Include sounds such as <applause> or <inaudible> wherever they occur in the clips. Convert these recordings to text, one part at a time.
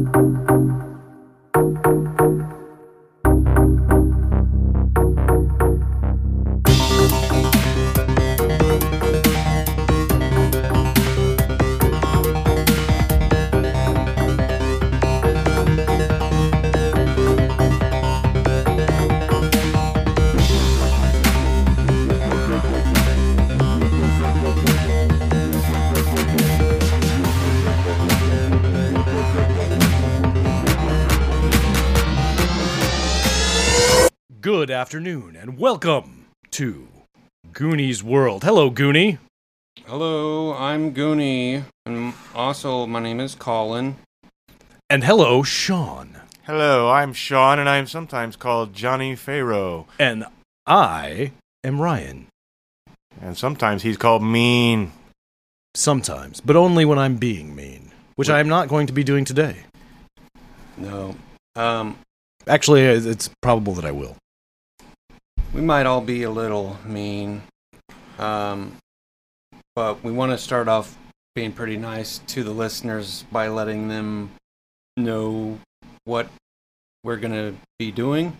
Good afternoon and welcome to Goonies World. Hello, Goonie. Hello, I'm Goonie, and also my name is Colin. And hello, Sean. Hello, I'm Sean, and I'm sometimes called Johnny Pharaoh. And I am Ryan. And sometimes he's called Mean. Sometimes, but only when I'm being mean, which I am not going to be doing today. No, um, Actually, it's probable that I will. We might all be a little mean, um, but we want to start off being pretty nice to the listeners by letting them know what we're gonna be doing.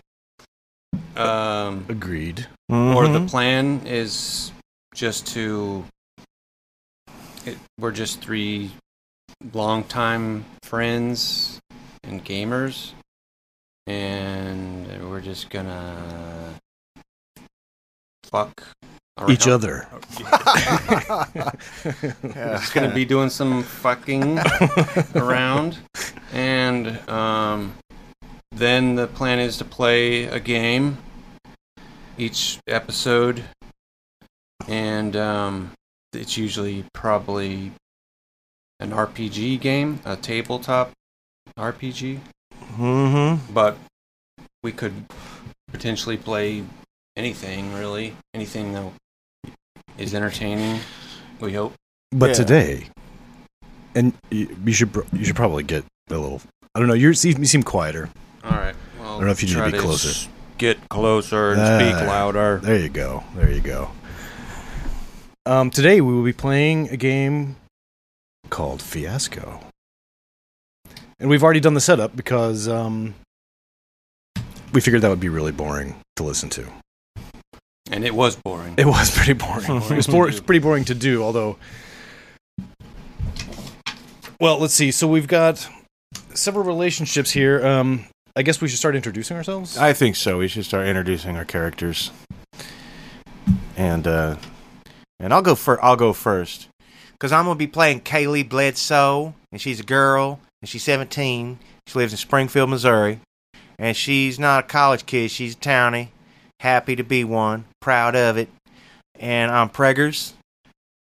Um, Agreed. or the Mhm. plan is just to it, we're just three longtime friends and gamers and we're just gonna fuck Each other. <laughs> we're just gonna be doing some fucking <laughs> around. And um, then the plan is to play a game each episode. And um, it's usually probably an rpg game a tabletop rpg Mhm. but we could potentially play anything really anything that is entertaining we hope But Yeah. today, and you, you should you should probably get a little. I don't know. You're, you seem quieter. all right well I don't know if you need to be closer. s- get closer and Ah. speak louder There you go. There you go. Um, today we will be playing a game called Fiasco, and we've already done the setup because um, we figured that would be really boring to listen to. And it was boring It was <laughs> pretty boring. it was bor- it's pretty boring to do, although. Well, let's see. So we've got several relationships here. Um, I guess we should start introducing ourselves. I think so. We should start introducing our characters. And uh and I'll go for I'll go first. Cuz I'm going to be playing Kaylee Bledsoe, and she's a girl, and she's 17. She lives in Springfield, Missouri. And she's not a college kid, she's a townie. Happy to be one, proud of it. And I'm preggers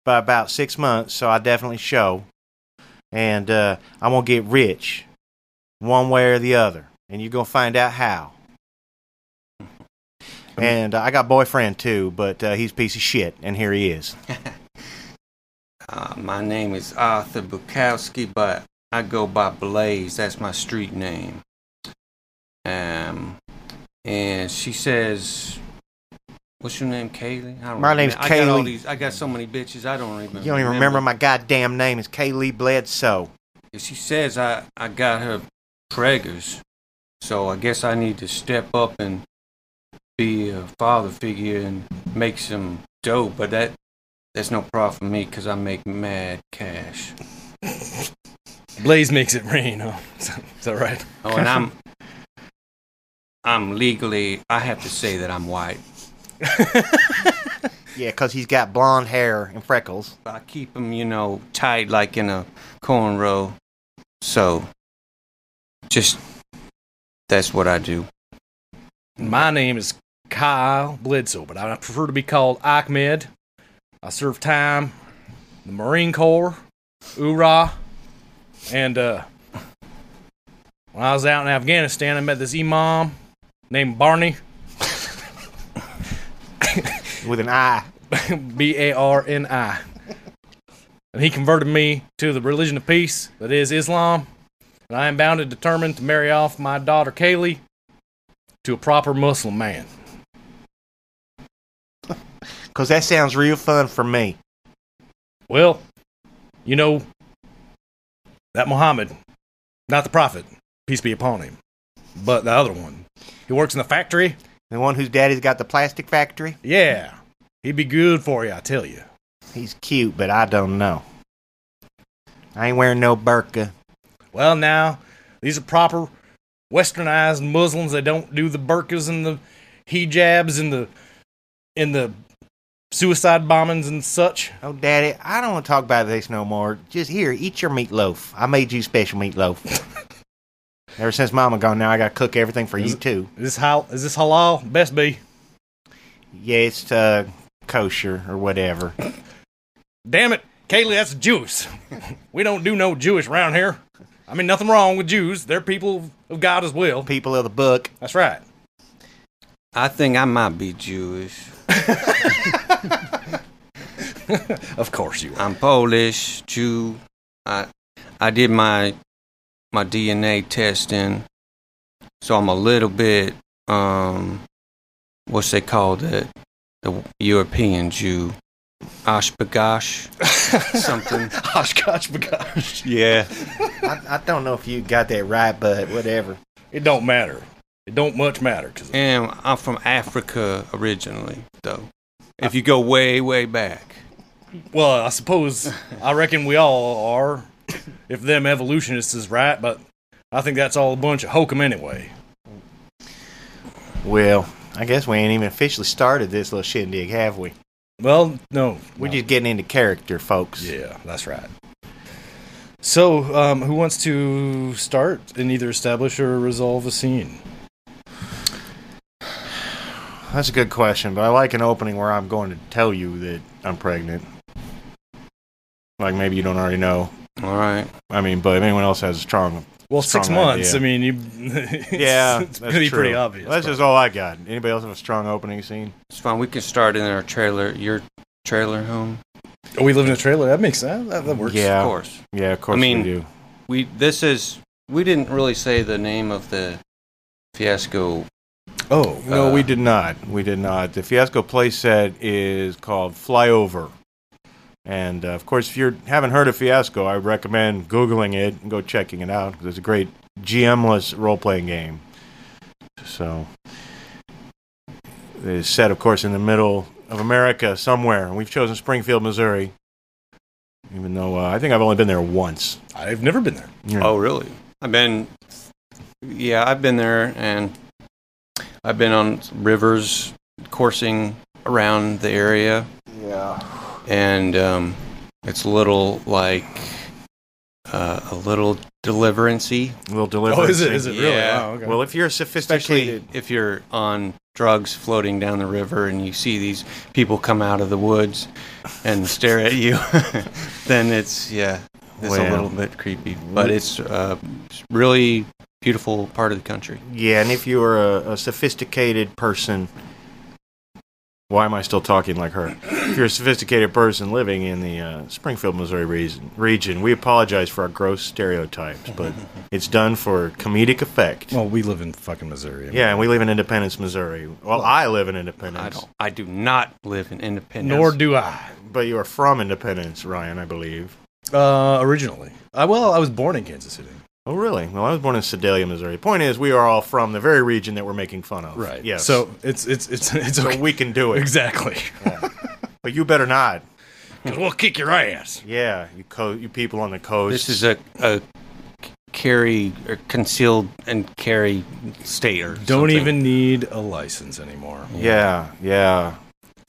by about 6 months, so I definitely show. And uh I'm going to get rich one way or the other, and you're going to find out how. <laughs> And uh, I got boyfriend too, but uh, he's a piece of shit, and here he is. <laughs> uh, my name is arthur bukowski but i go by blaze that's my street name um and she says what's your name kaylee I don't My name's I got all Kaylee. these i got so many bitches i don't even You don't even remember my goddamn name is Kaylee Bledsoe. She says I, I got her preggers, so I guess I need to step up and be a father figure and make some dough. But that that's no problem for me because I make mad cash. Blaze makes it rain. Huh? <laughs> Is that right? Oh, and I'm I'm legally I have to say that I'm white. <laughs> Yeah, 'cause he's got blonde hair and freckles. I keep them, you know, tight like in a cornrow. So just that's what I do. My name is Kyle Bledsoe, but I prefer to be called Ahmed. I served time in the Marine Corps, hoorah, and uh, when I was out in Afghanistan, I met this imam named Barney, with an eye. <laughs> B A R N I, and he converted me to the religion of peace, that is Islam. And I am bound and determined to marry off my daughter Kaylee to a proper Muslim man. <laughs> Because that sounds real fun for me. Well, you know, that Muhammad, Not the prophet, peace be upon him, but the other one. He works in the factory. The one whose daddy's got the plastic factory? Yeah, he'd be good for you, I tell you. He's cute, but I don't know. I ain't wearing no burqa. Well, now these are proper westernized Muslims. They don't do the burqas and the hijabs and the and the suicide bombings and such. Oh, daddy, I don't want to talk about this no more. Just here, eat your meatloaf. I made you special meatloaf. <laughs> Ever since Mama gone, now I got to cook everything for Is you too. Is this hal- is this halal? Best be. Yeah, it's uh, kosher or whatever. Damn it, Kaylee, that's Jewish. we don't do no Jewish around here. I mean, nothing wrong with Jews. They're people of God as well. People of the book. That's right. I think I might be Jewish. <laughs> Of course you are. I'm Polish, Jew. I I did my my DNA testing, so I'm a little bit um, what's they called it? The European Jew, Ashbagash, <laughs> something. Oshkosh bagosh. Yeah. I, I don't know if you got that right, but whatever. It don't matter. It don't much matter. Cause And I'm from Africa originally, though. If you go way, way back. well, I suppose I reckon we all are, <coughs> if them evolutionists is right. But I think that's all a bunch of hokum anyway. Well, I guess we ain't even officially started this little shindig, have we? Well, no, We're no. just getting into character, folks. Yeah, that's right. So, um, who wants to start and either establish or resolve a scene? That's a good question, but I like an opening where I'm going to tell you that I'm pregnant. Like maybe you don't already know. All right. I mean, but if anyone else has a strong Well, Strong six months. idea. I mean, you. <laughs> it's, Yeah, it's that's pretty true. pretty obvious. That's but- just all I got. Anybody else have a strong opening scene? It's fine. We can start in our trailer, your trailer home. Oh, we live in a trailer. That makes sense. That, that works. Yeah. Of course. Yeah, of course I mean- we do. We this is we didn't really say the name of the fiasco. Oh, No, Uh, we did not. We did not. The Fiasco playset is called Flyover. And uh, of course, if you haven't heard of Fiasco, I recommend Googling it and go checking it out because it's a great GMless role-playing game. So, it's set, of course, in the middle of America somewhere. We've chosen Springfield, Missouri. Even though uh, I think I've only been there once. I've never been there. Yeah. Oh, really? I've been. Yeah, I've been there, and I've been on rivers coursing around the area, yeah. And um, it's a little like uh, a little deliverancy. A little deliverance. Oh, is it? Is it really? Yeah. Wow, okay. Well, if you're especially sophisticated, if you're on drugs floating down the river and you see these people come out of the woods and stare at you <laughs> then it's yeah it's Well. a little bit creepy but it's uh, really beautiful part of the country Yeah, and if you are a, a sophisticated person, why am I still talking like her? If you're a sophisticated person living in the uh, Springfield, Missouri region, region, we apologize for our gross stereotypes, but <laughs> it's done for comedic effect. well, we live in fucking Missouri. Yeah, and we live in Independence, Missouri. Well, I live in Independence, i don't i do not live in independence Nor do I. but you are from Independence, Ryan, I believe. Uh, originally, I well, I was born in Kansas City. Oh, really? Well, I was born in Sedalia, Missouri. Point is, we are all from the very region that we're making fun of. Right. Yes. So it's it's it's <laughs> it's so okay. we can do it, exactly. but you better not. Because <laughs> we'll kick your ass. Yeah, you co- you people on the coast. this is a, a carry or concealed and carry state or Don't something. even need a license anymore. Yeah, yeah.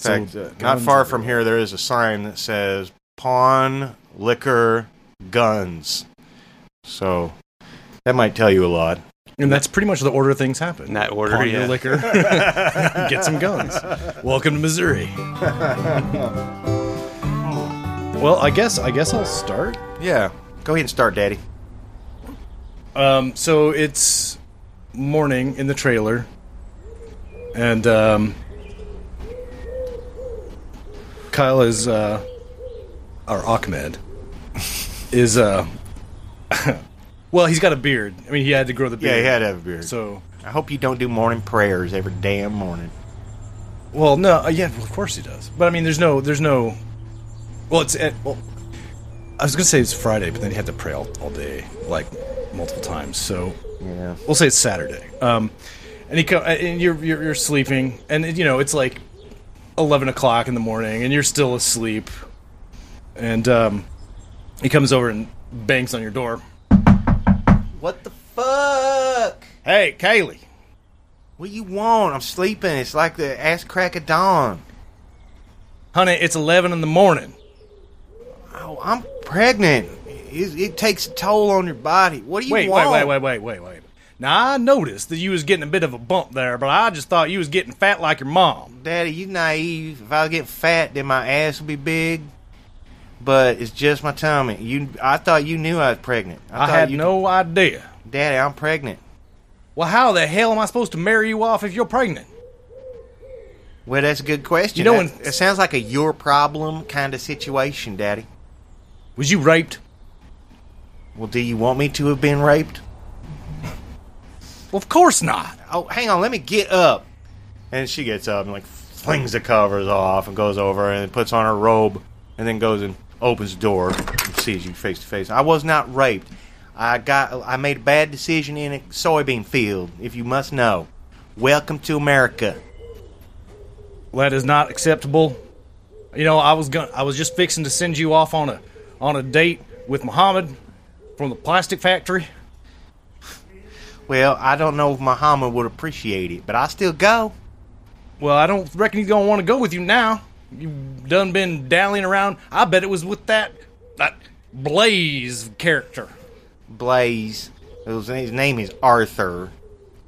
In So, uh, not far from here, there is a sign that says pawn, liquor, guns. So that might tell you a lot. And that's pretty much the order things happen. in that order Pawn yeah your liquor, <laughs> get some guns. Welcome to Missouri. <laughs> well, I guess I guess I'll start. Yeah. Go ahead and start, Daddy. Um, so it's morning in the trailer, and um, Kyle is uh, or Ahmed is uh, <laughs> well, he's got a beard. I mean, he had to grow the beard. Yeah, he had to have a beard. So, I hope you don't do morning prayers every damn morning. well, no, uh, yeah, of course he does. But I mean, there's no, there's no. Well, it's uh, well, I was gonna say it's Friday, but then he had to pray all, all day, like multiple times. So Yeah. we'll say it's Saturday. Um, and he co- and you're, you're you're sleeping, and you know it's like eleven o'clock in the morning, and you're still asleep. And um, he comes over and bangs on your door. Fuck? Hey, Kaylee. What you want? I'm sleeping. It's like the ass crack of dawn. Honey, it's 11 in the morning. Oh, I'm pregnant. It, it takes a toll on your body. What do you Wait, want? wait, wait, wait, wait, wait, wait. Now, I noticed that you was getting a bit of a bump there, but I just thought you was getting fat like your mom. Daddy, you naive. If I get fat, then my ass will be big. But it's just my tummy. You, I thought you knew I was pregnant. I, thought had you, no idea. Daddy, I'm pregnant. Well, how the hell am I supposed to marry you off if you're pregnant? Well, that's a good question. You know That- when- it sounds like a your problem kind of situation, Daddy. Was you raped? Well, do you want me to have been raped? Well, of course not. Oh, hang on, let me get up. And she gets up and like flings the covers off and goes over and puts on her robe and then goes and opens the door and sees you face to face. I was not raped. I got I made a bad decision in a soybean field, if you must know. Welcome to America. That is not acceptable. You know, I was going I was just fixing to send you off on a on a date with Muhammad from the plastic factory. Well, I don't know if Muhammad would appreciate it, but I still go. Well, I don't reckon he's gonna want to go with you now. You done been dallying around. I bet it was with that that Blaze character. Blaze. His name is Arthur.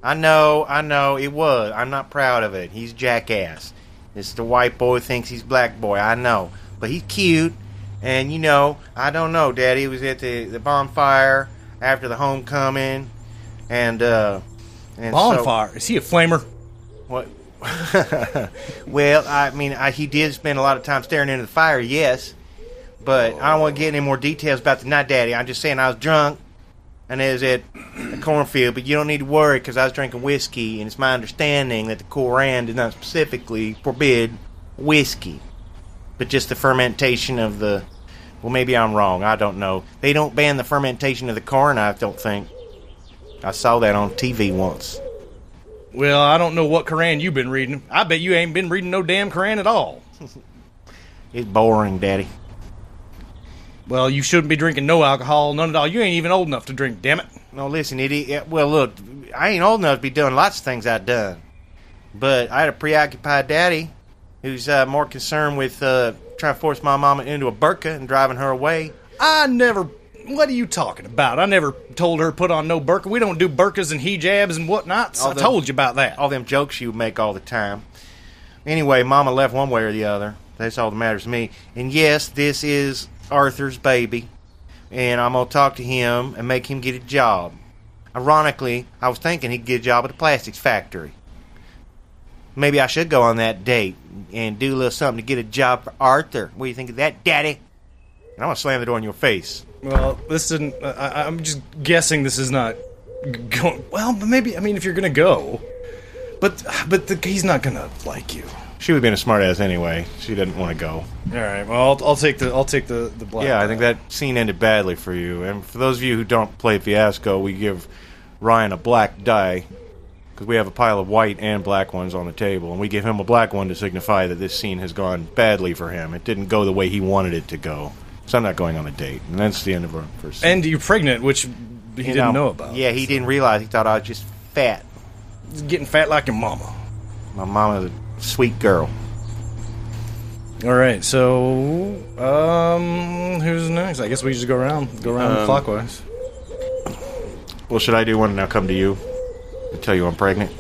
I know, I know, it was. I'm not proud of it. He's jackass. It's the white boy thinks he's black boy. I know, but he's cute. And you know, I don't know, Daddy. Was at the, the bonfire after the homecoming, and uh, and so- Bonfire. Is he a flamer? what? <laughs> well, I mean, I, he did spend a lot of time staring into the fire, yes. But I don't want to get any more details about the night, Daddy. I'm just saying I was drunk and it was at a cornfield, but you don't need to worry because I was drinking whiskey, and it's my understanding that the Koran did not specifically forbid whiskey, but just the fermentation of the. Well, maybe I'm wrong. I don't know. They don't ban the fermentation of the corn, I don't think. I saw that on TV once. Well, I don't know what Koran you've been reading. I bet you ain't been reading no damn Koran at all. <laughs> It's boring, Daddy. Well, you shouldn't be drinking no alcohol, none at all. You ain't even old enough to drink, damn it. No, listen, it. Well, look, I ain't old enough to be doing lots of things I've done, but I had a preoccupied daddy who's uh, more concerned with uh, trying to force my mama into a burqa and driving her away. I never. What are you talking about? I never told her to put on no burqa. We don't do burqas and hijabs and whatnots. I told you about that. All them jokes you make all the time. Anyway, mama left one way or the other. That's all that matters to me. And yes, this is Arthur's baby, and I'm gonna talk to him and make him get a job. Ironically, I was thinking he'd get a job at a plastics factory. Maybe I should go on that date and do a little something to get a job for Arthur. What do you think of that, Daddy? And I'm gonna slam the door in your face. Well, this isn't. I, I'm just guessing this is not going. Well, but maybe. I mean, if you're gonna go, but but the, he's not gonna like you. She would have been a smartass anyway. She didn't want to go. All right. Well, I'll, I'll take the I'll take the the black. Yeah, I think that scene ended badly for you. And for those of you who don't play Fiasco, we give Ryan a black die because we have a pile of white and black ones on the table, and we give him a black one to signify that this scene has gone badly for him. It didn't go the way he wanted it to go. So I'm not going on a date, and that's the end of our first. Scene. And you're pregnant, which he You didn't know, about. Yeah, he didn't realize. He thought I was just fat. Getting fat like your mama. My mama's a sweet girl. All right. So, um, who's next? I guess we just go around, go around Um, clockwise. Well, should I do one and now come to you and tell you I'm pregnant,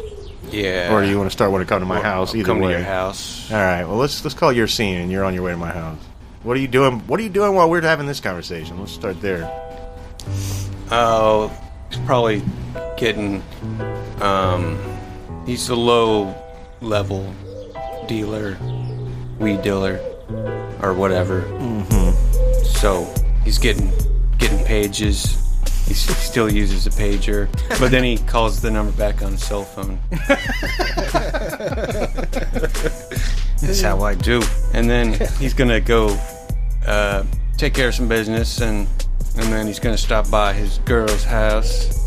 Yeah. or do you want to start when I come to my Well, house? I'll Either come way. to your house. All right. Well, let's let's call your scene, and you're on your way to my house. What are you doing? What are you doing while we're having this conversation? Let's start there. Oh, he's probably getting. Um, he's a low level dealer, weed dealer, or whatever. Mm-hmm. So he's getting getting pages. He still uses a pager, <laughs> but then he calls the number back on his cell phone. <laughs> That's how I do. And then he's gonna go uh, take care of some business and and then he's gonna stop by his girl's house.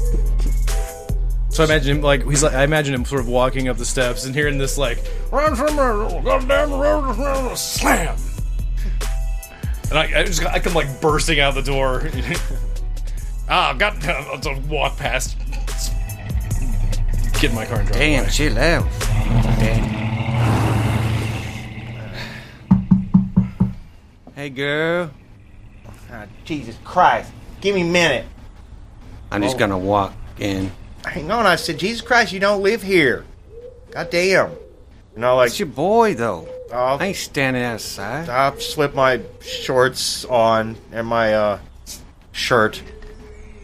So I imagine him like he's like I imagine him sort of walking up the steps and hearing this like run from her, go down the road, slam. And I, I just I come like bursting out the door. <laughs> ah, got I'll just walk past, get in my car and drive Damn, away. chill out. Hey, girl. Ah, Jesus Christ. Give me a minute. I'm just gonna walk in. Hang on. I said, Jesus Christ, you don't live here. God damn. You know, like, It's your boy, though. I'll, I ain't standing outside. I'll slip my shorts on and my uh, shirt.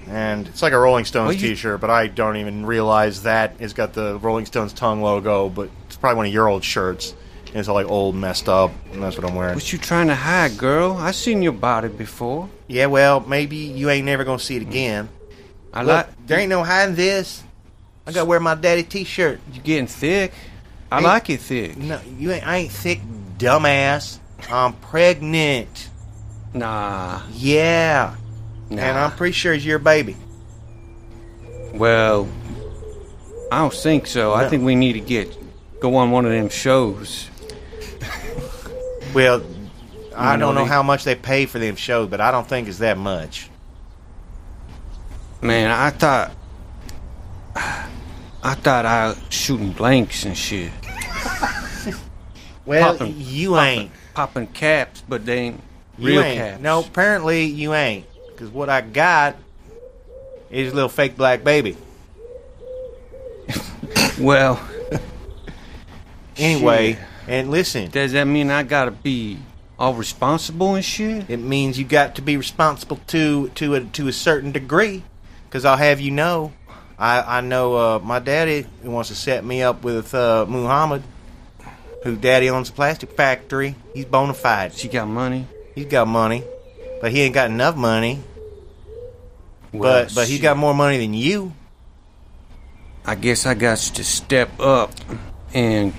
And it's like a Rolling Stones Well, you- t shirt, but I don't even realize that it's got the Rolling Stones tongue logo, but it's probably one of your old shirts. And it's all like old, messed up, and that's what I'm wearing. What you trying to hide, girl? I seen your body before. Yeah, well, maybe you ain't never gonna see it again. I Look, like there ain't no hiding this. I gotta wear my daddy t-shirt. you getting thick. I Ain't- like it thick. No, you ain't. I ain't thick, dumbass. I'm pregnant. Nah, Yeah, nah. and I'm pretty sure it's your baby. well, I don't think so. I think we need to get go on one of them shows. Well, I don't know they- how much they pay for them shows, but I don't think it's that much. Man, I thought I thought I was shooting blanks and shit, <laughs> Well, Poppin'. you ain't. popping caps, but they ain't You real ain't. caps. No, apparently you ain't. Because what I got is a little fake black baby. <laughs> Well, <laughs> Anyway, Shit. and listen, does that mean I gotta be all responsible and shit? it means you got to be responsible to to a to a certain degree. Because I'll have you know, I I know uh, my daddy wants to set me up with uh, Muhammad, who daddy owns a plastic factory. He's bona fide. She got money. He's got money, but he ain't got enough money. Well, but but he's shit. got more money than you. I guess I got to step up and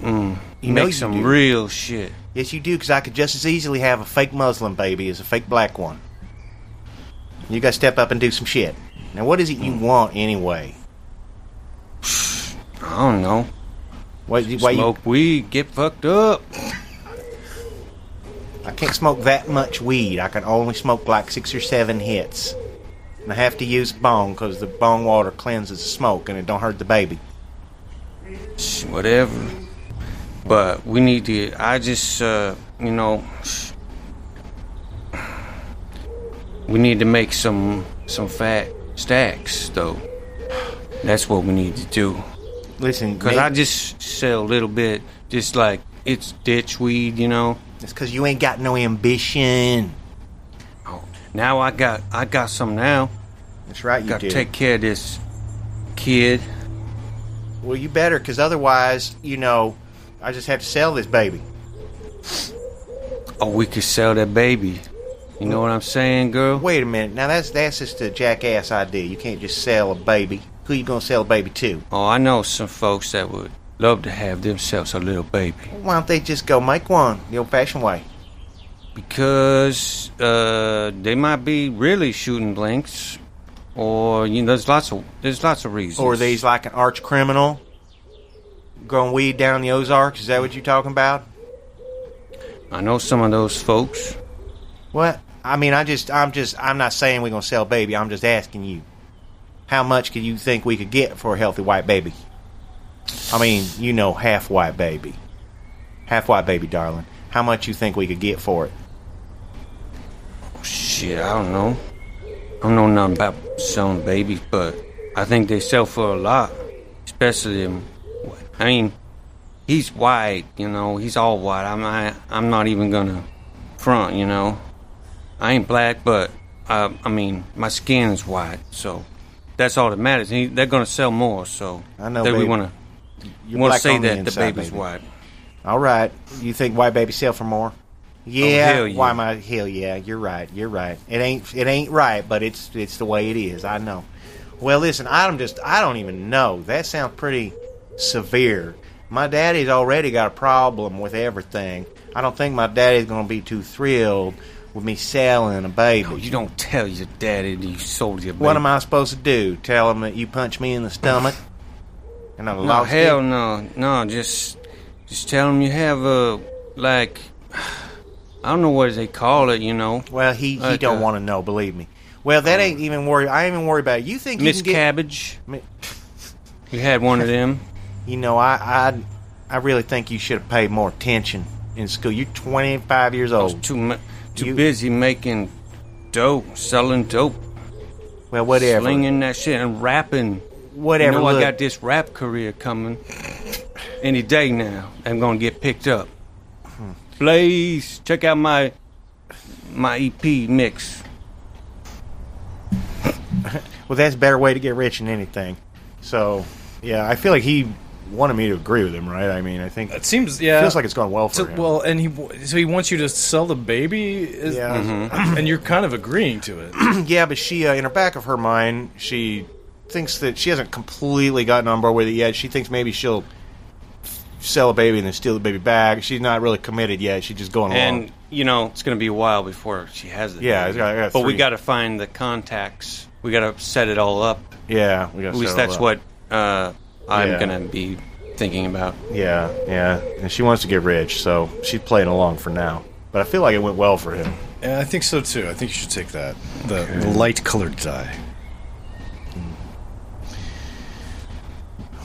mm, You know make you some do. real shit. Yes, you do, because I could just as easily have a fake Muslim baby as a fake black one. You got to step up and do some shit. Now, what is it you want anyway? I don't know. Why you, Smoke weed, get fucked up. I can't smoke that much weed. I can only smoke like six or seven hits. And I have to use bong because the bong water cleanses the smoke and it don't hurt the baby. Whatever. But we need to. I just, uh, you know, we need to make some some fat stacks though. That's what we need to do. Listen, Cause I just sell a little bit, just like it's ditch weed, you know. it's because you ain't got no ambition. Oh, now I got I got some now. That's right, you Got to take care of this kid. well, you better, because otherwise, you know, I just have to sell this baby. Oh, we could sell that baby. You know what I'm saying, girl? Wait a minute. Now that's that's just a jackass idea. You can't just sell a baby. Who you gonna sell a baby to? Oh, I know some folks that would love to have themselves a little baby. Why don't they just go make one the old-fashioned way? Because uh, they might be really shooting blanks, or you know, there's lots of there's lots of reasons. Or are these like an arch criminal growing weed down the Ozarks? Is that what you're talking about? I know some of those folks. What? I mean, I just, I'm just, I'm not saying we're gonna sell baby. I'm just asking you, how much could you think we could get for a healthy white baby? I mean, you know, half white baby, half white baby, darling. How much you think we could get for it? Shit, I don't know. I don't know nothing about selling babies, but I think they sell for a lot, especially. I mean, he's white, you know. He's all white. I'm not. I'm not even gonna front, you know. I ain't black, but uh, I mean, my skin is white, so that's all that matters. He, they're gonna sell more, so I know, that we baby. You're want to black say that the inside, baby's baby. white. All right. You think white babies sell for more? Yeah. hell yeah. Why my hell yeah? You're right. You're right. It ain't it ain't right, but it's it's the way it is. I know. Well, listen, I'm just I don't even know. That sounds pretty severe. My daddy's already got a problem with everything. I don't think my daddy's going to be too thrilled with me selling a baby. You don't tell your daddy that you sold your baby. What am I supposed to do? Tell him that you punched me in the stomach? And I No, lost hell it? no, no. Just, just tell him you have a like. I don't know what they call it. You know, Well, he, he don't want to know, believe me. Well, that ain't even worry. I ain't even worry about it. You think you Miss get... Cabbage. Mi- You had one of them. <laughs> You know, I, I, I really think you should have paid more attention in school. You're 25 years old. too mu- too You- busy making dope, selling dope, Well, whatever. slinging that shit, and rapping. Whatever. You know, I got this rap career coming any day now. I'm gonna get picked up. Hmm. Please check out my my EP mix. <laughs> Well, that's a better way to get rich than anything. So, yeah, I feel like he wanted me to agree with him, right? I mean, I think It it seems yeah. feels like it's gone well for So, him. well, and he so he wants you to sell the baby, is, Yeah. and you're kind of agreeing to it. <clears throat> yeah, but she, uh, in her back of her mind, she thinks that she hasn't completely gotten on board with it yet. She thinks maybe she'll sell a baby and then steal the baby back. She's not really committed yet. She's just going along. And you know, it's gonna be a while before she has it. Yeah, it's got- got but we got to find the contacts. We got to set it all up. yeah, we got At least that's what uh, I'm Yeah. gonna be thinking about. Yeah, yeah. And she wants to get rich, so she's playing along for now. But I feel like it went well for him. Yeah, I think so too. I think you should take that the, the light colored die.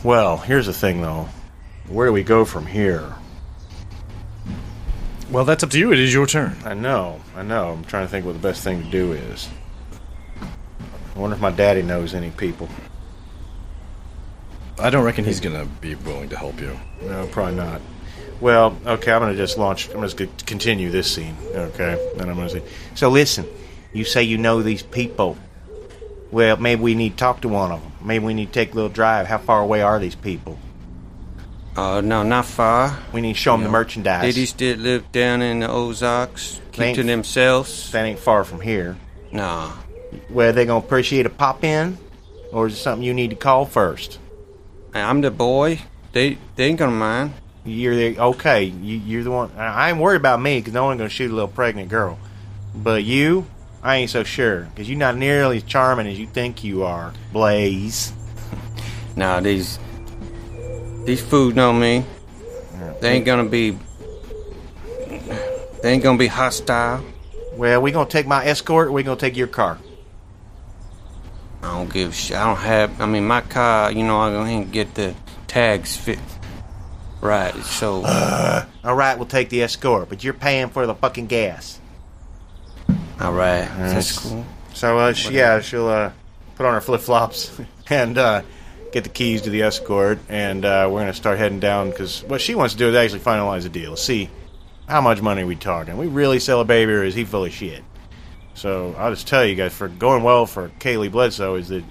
Well, here's the thing, though. Where do we go from here? Well, that's up to you. It is your turn. I know, I know. I'm trying to think what the best thing to do is. I wonder if my daddy knows any people. I don't reckon he's gonna be willing to help you. No, probably not. Well, okay, I'm going to just launch. I'm just going to continue this scene, okay? And I'm going to say, so listen, you say you know these people. Well, maybe we need to talk to one of them. Maybe we need to take a little drive. How far away are these people? Uh, no, not far. We need to show them the merchandise. They just did live down in the Ozarks. Keep Thank- to themselves. that ain't far from here. Nah. Well, they going to appreciate a pop in? Or is it something you need to call first? I'm the boy. They they ain't gonna mind. You're the okay. You, you're the one. I ain't worried about me because no one's gonna shoot a little pregnant girl. But you, I ain't so sure because you're not nearly as charming as you think you are, Blaze. <laughs> Nah, these these fools know me. They ain't gonna be. They ain't gonna be hostile. Well, we gonna take my escort. or We gonna take your car. I don't give a shit. I don't have. I mean, my car. You know, I don't get the tags fit right. So <sighs> All right, we'll take the escort, but you're paying for the fucking gas. all right, that's cool. So, uh, she, yeah, she'll uh, put on her flip flops <laughs> and uh, get the keys to the escort, and uh, we're gonna start heading down because what she wants to do is actually finalize the deal. See how much money we talking. We really sell a baby, or is he full of shit? So I'll just tell you guys, for going well for Kaylee Bledsoe, is that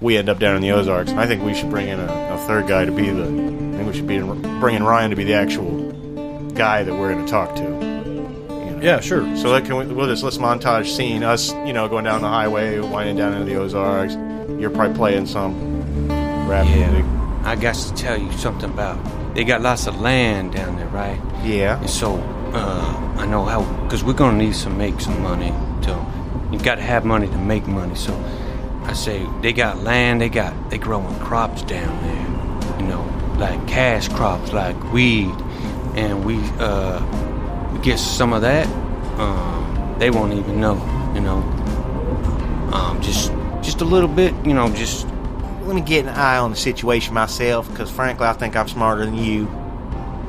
we end up down in the Ozarks. I think we should bring in a, a third guy to be the. I think we should be bring in Ryan to be the actual guy that we're going to talk to. You know? Yeah, sure. So that can we, we'll just let's montage scene us, you know, going down the highway, winding down into the Ozarks. You're probably playing some rap music. I got to tell you something about. They got lots of land down there, right? Yeah. And so uh, I know how because we're gonna need to make some money. To you got to have money to make money. So I say they got land. They got they growing crops down there. You know, like cash crops, like weed, and we uh, we get some of that. Um, they won't even know. You know, um, just just a little bit. You know, just Let me get an eye on the situation myself, because frankly, I think I'm smarter than you,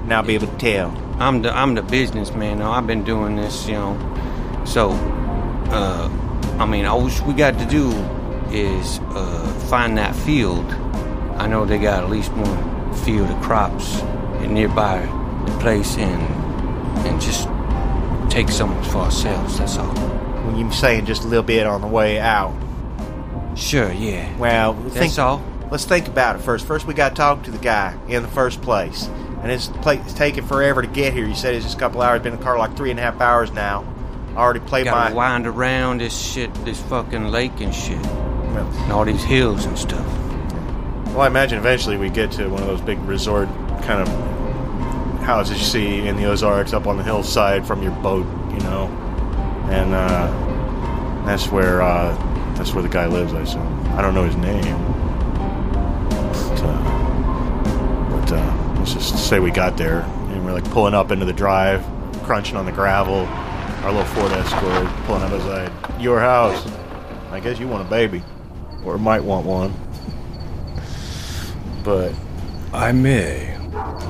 and I'll be able to tell. I'm the I'm the businessman. Now I've been doing this, you know. So, uh, I mean, all we got to do is uh, find that field. I know they got at least one field of crops nearby the place, and and just take some for ourselves. That's all. When you're saying just a little bit on the way out. Sure, yeah. Well, That's think, all. let's think about it first. First, we got to talk to the guy in the first place. And it's, it's taking forever to get here. You said it's just a couple hours. Been in the car like three and a half hours now. I already played Got to my. wind around this shit, this fucking lake and shit, and all these hills and stuff. Well, I imagine eventually we get to one of those big resort kind of houses you see in the Ozarks up on the hillside from your boat, you know. and uh, that's where uh, that's where the guy lives. I assume. I don't know his name, but, uh, but uh, let's just say we got there and we're like pulling up into the drive, crunching on the gravel. Our little Ford Escort pulling up beside your house. I guess you want a baby, or might want one, but I may.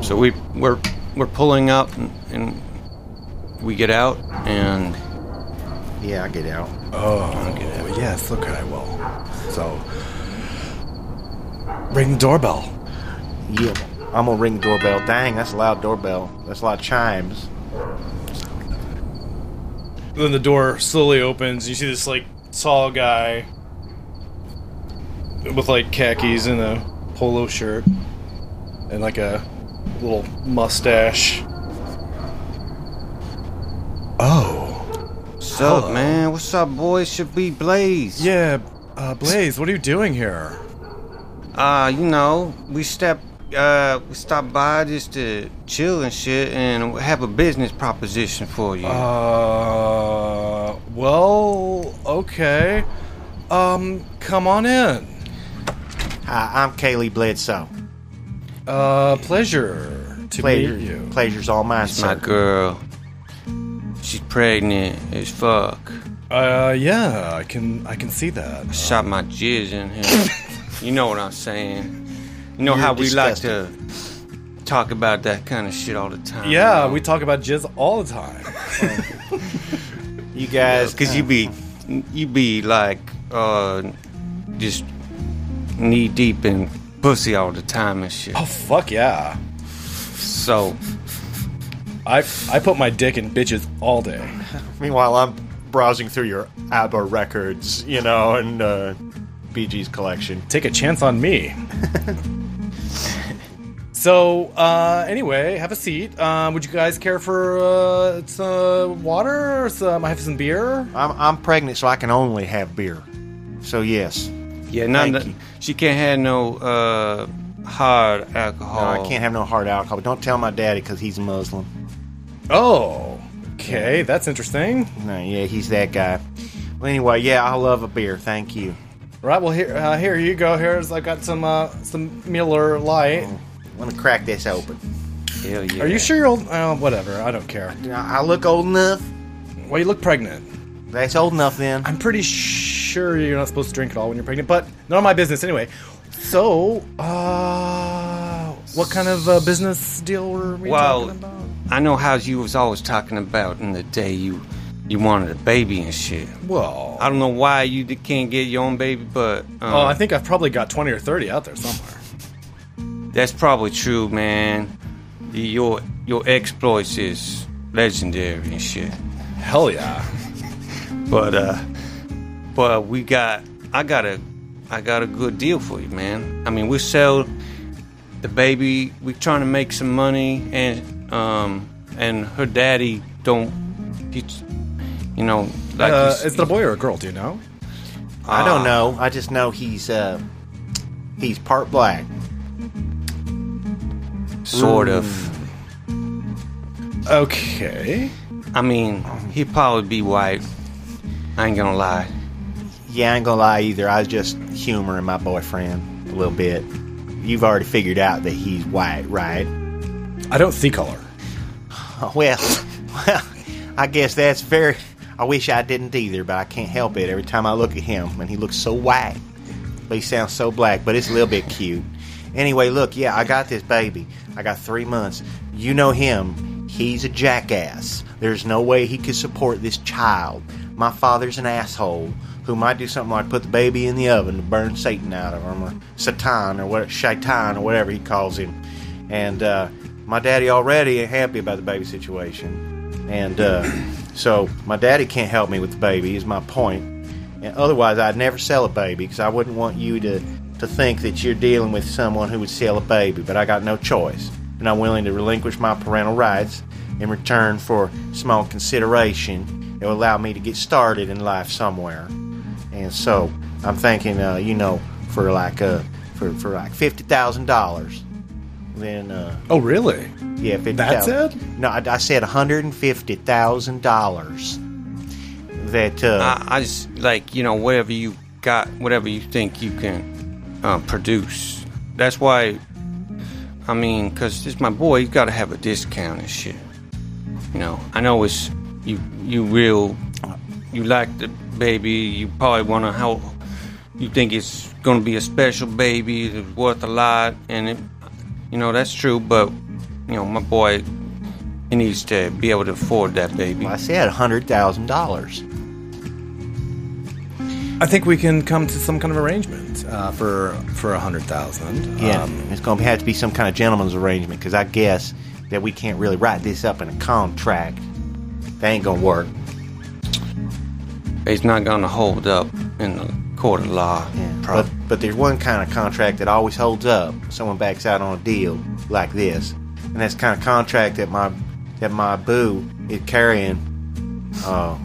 So we we're we're pulling up and, and we get out and yeah, I get out. Oh, get out. yes, okay, well. So, ring the doorbell. Yeah, I'm gonna ring the doorbell. Dang, that's a loud doorbell. That's a lot of chimes. Then the door slowly opens. You see this, like, tall guy with, like, khakis and a polo shirt and, like, a little mustache. Oh. What's up, Hello. man? What's up, boys? Should be Blaze. Yeah, uh, Blaze, what are you doing here? Uh, you know, we step uh we stopped by just to chill and shit and have a business proposition for you. Uh, well, okay. Um, come on in. Hi, I'm Kaylee Bledsoe. Uh, pleasure to Pleasure, meet you. pleasure's all mine, My sir. girl. She's pregnant as fuck. Uh, yeah, I can, I can see that. Shot my jizz in here. <laughs> you know what I'm saying. You know You're how we like to talk about that kind of shit all the time. Yeah, you we talk about jizz all the time. <laughs> You guys, Cause you be, you be like, uh, just knee deep in pussy all the time and shit. Oh fuck yeah! So I, I put my dick in bitches all day. <laughs> Meanwhile, I'm browsing through your ABBA records, you know, and uh, Bee Gees collection. Take a chance on me. <laughs> <laughs> so, uh, anyway, have a seat. Um, would you guys care for uh, some water or some? I have some beer. I'm, I'm pregnant, so I can only have beer. So yes, yeah, none Thank of, you. she can't have no uh hard no, alcohol. I can't have no hard alcohol. Don't tell my daddy because he's a Muslim. Oh, okay, that's interesting. No, yeah, he's that guy. Well, anyway, yeah, I love a beer. Thank you. Right. Well, here, uh, here you go. Here's I got some uh, some Miller Lite. Let me crack this open. Hell yeah. Are you sure you're old? Uh, whatever. I don't care. I I look old enough. Well, you look pregnant. That's old enough then. I'm pretty sure you're not supposed to drink at all when you're pregnant, but none of my business anyway. So, uh, what kind of uh, business deal were we Well, talking about? I know how you was always talking about in the day you you wanted a baby and shit. Well, I don't know why you d- can't get your own baby, but um, oh, I think I've probably got 20 or 30 out there somewhere. that's probably true, man. Your your exploits is legendary and shit. Hell yeah. But uh, but we got I got a I got a good deal for you, man. I mean, we sell the baby. We trying to make some money, and um, and her daddy don't. He, you know, like Uh, he's- is it a boy or a girl? Do you know? I don't Ah. know. I just know he's uh he's part black. sort of. Okay. I mean, he'd probably be white. I ain't gonna lie. Yeah, I ain't gonna lie either. I was just humoring my boyfriend a little bit. You've already figured out that he's white, right? I don't see color. <laughs> Well, <laughs> well, I guess that's very. I wish I didn't either, but I can't help it. Every time I look at him, and he looks so white, but he sounds so black. But it's a little bit cute. Anyway, look, yeah, I got this baby. I got three months. You know him. He's a jackass. There's no way he could support this child. My father's an asshole who might do something like put the baby in the oven to burn Satan out of him, or Satan, or what, Shaitan, or whatever he calls him. And uh, my daddy already ain't happy about the baby situation. And uh, so my daddy can't help me with the baby, is my point. And otherwise, I'd never sell a baby because I wouldn't want you to, to think that you're dealing with someone who would sell a baby. But I got no choice. And I'm willing to relinquish my parental rights in return for small consideration that will allow me to get started in life somewhere. And so I'm thinking, uh, you know, for like uh, for, for like fifty thousand dollars, then uh, Oh, really? Yeah, fifty. That's it? No, I, I said one hundred and fifty thousand dollars. that uh, I, I just like you know whatever you got, whatever you think you can uh, produce. That's why. I mean, cause this my boy. You got to have a discount and shit. You know, I know it's you. You real. You like the baby. You probably want to help. You think it's gonna be a special baby. It's worth a lot, and it, you know that's true. But you know, my boy, he needs to be able to afford that baby. I said hundred thousand dollars. I think we can come to some kind of arrangement uh, for for a hundred thousand. Yeah, Um, it's going to have to be some kind of gentleman's arrangement because I guess that we can't really write this up in a contract. That ain't going to work. It's not gonna hold up in the court of law. But Prob- but there's one kind of contract that always holds up. Someone backs out on a deal like this, and that's kind of contract that my that my boo is carrying, uh,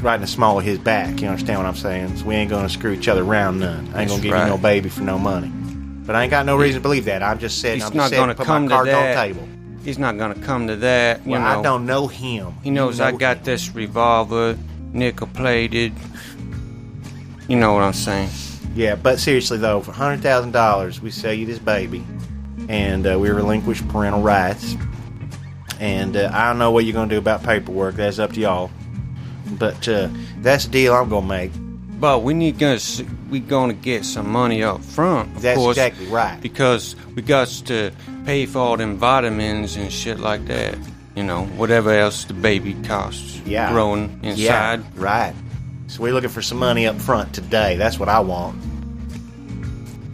right in the small of his back. You understand what I'm saying? So we ain't gonna screw each other around none. I ain't gonna give right. you no baby for no money. But I ain't got no reason to believe that. I'm just saying. He's I'm not just saying gonna put come my to cards on the that. table. He's not gonna come to that. You Well, know, I don't know him. he knows You I got him. this revolver, nickel plated. You know what I'm saying? Yeah, but seriously though, for hundred thousand dollars, we sell you this baby, and uh, we relinquish parental rights. And uh, I don't know what you're gonna do about paperwork. That's up to y'all. But uh, that's the deal I'm gonna make. But we need gonna we gonna get some money up front, of That's course, exactly right. because we got to pay for all them vitamins and shit like that. You know, whatever else the baby costs. Yeah, growing inside. Yeah, right. So we're looking for some money up front today. That's what I want.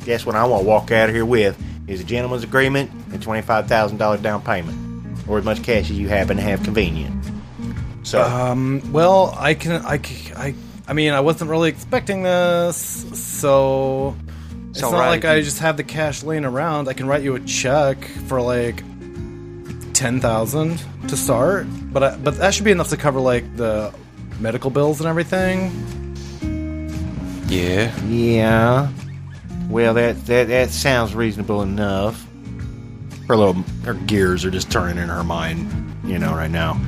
Guess what I want to walk out of here with is a gentleman's agreement and twenty five thousand dollars down payment, or as much cash as you happen to have convenient. So Um, well, I can, I, I, I mean, I wasn't really expecting this, so it's all not right like I just have the cash laying around. I can write you a check for like ten thousand to start, but I, but that should be enough to cover like the medical bills and everything. Yeah. Yeah. Well, that that that sounds reasonable enough. Her little her gears are just turning in her mind, you know, right now.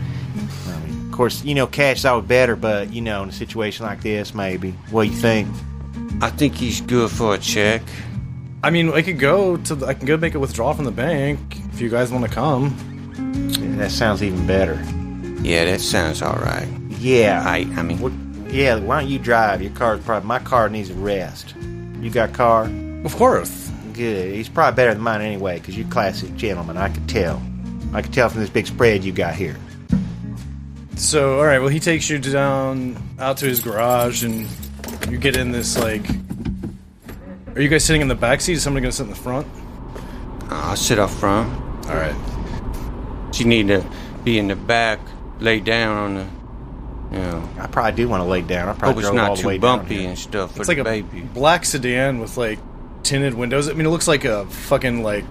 I mean, of course, you know, cash is always better, but you know, in a situation like this, maybe. What do you think? I think he's good for a check. I mean, I could go to, the, I can go make a withdrawal from the bank if you guys want to come. That sounds even better. Yeah, that sounds all right. Yeah. I I mean, What, yeah. Why don't you drive? Your car's probably my car needs a rest. You got a car? Of course. Good. He's probably better than mine anyway, because you're classic gentleman. I could tell. I could tell from this big spread you got here. So, all right. Well, he takes you down out to his garage, and you get in this like. Are you guys sitting in the back seat? Is somebody gonna sit in the front? Uh, I'll sit up front. All right. She need to be in the back, lay down on the, you know. I probably do want to lay down. I Hope probably it's drove all not the too way down bumpy here. and stuff for It's the like a baby. black sedan with like tinted windows. I mean, it looks like a fucking like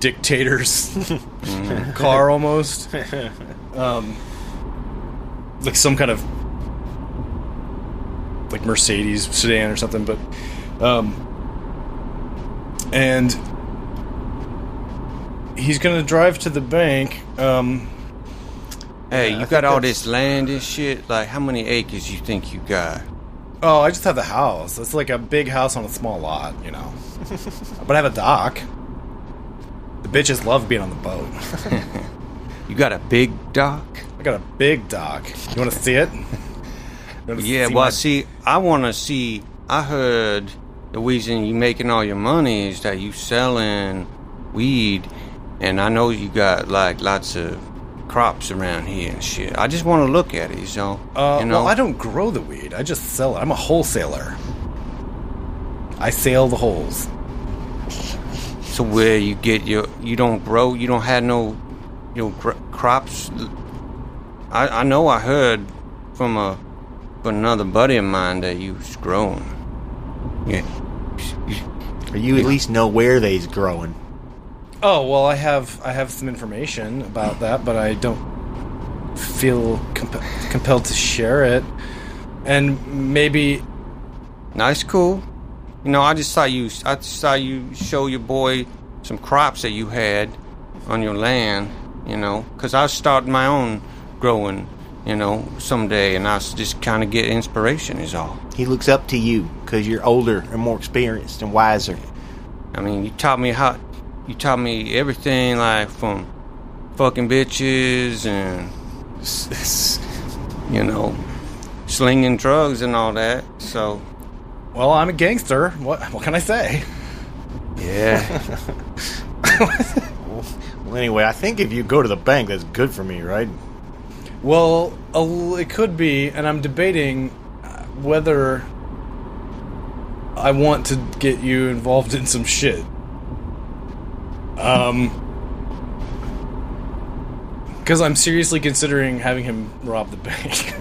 dictator's <laughs> car almost. Um, like some kind of like Mercedes sedan or something, but um, and he's gonna drive to the bank. Um, Hey, Yeah, I you think got all that's- this land and shit. Like, how many acres you think you got? oh, I just have the house. It's like a big house on a small lot, you know. <laughs> but I have a dock. The bitches love being on the boat. <laughs> You got a big dock? I got a big dock. You want to see it? Yeah, see well, my- see, I want to see. I heard the reason you making all your money is that you selling weed, and I know you got like lots of crops around here and shit. I just want to look at it, so Uh, you know. well, I don't grow the weed. I just sell it. I'm a wholesaler. I sail the holes. So where you get your, you don't grow, you don't have no, you know, gr- crops. I I know I heard from a from another buddy of mine that you was growing. Yeah. Or you at least know where they's growing. Oh well, I have I have some information about that, but I don't feel comp- compelled to share it. And maybe Nice, cool. You know, I just saw you. I just saw you show your boy some crops that you had on your land. You know, because I was starting my own growing you know, someday, and I s- just kind of get inspiration. Is all. He looks up to you because you're older and more experienced and wiser. I mean, you taught me how, you taught me everything, like from fucking bitches and, s- <laughs> s- you know, slinging drugs and all that. So, Well, I'm a gangster. What what can I say? yeah. <laughs> Well, anyway, I think if you go to the bank, that's good for me, right? Well, it could be, and I'm debating uh, whether I want to get you involved in some shit. Um, because I'm seriously considering having him rob the bank.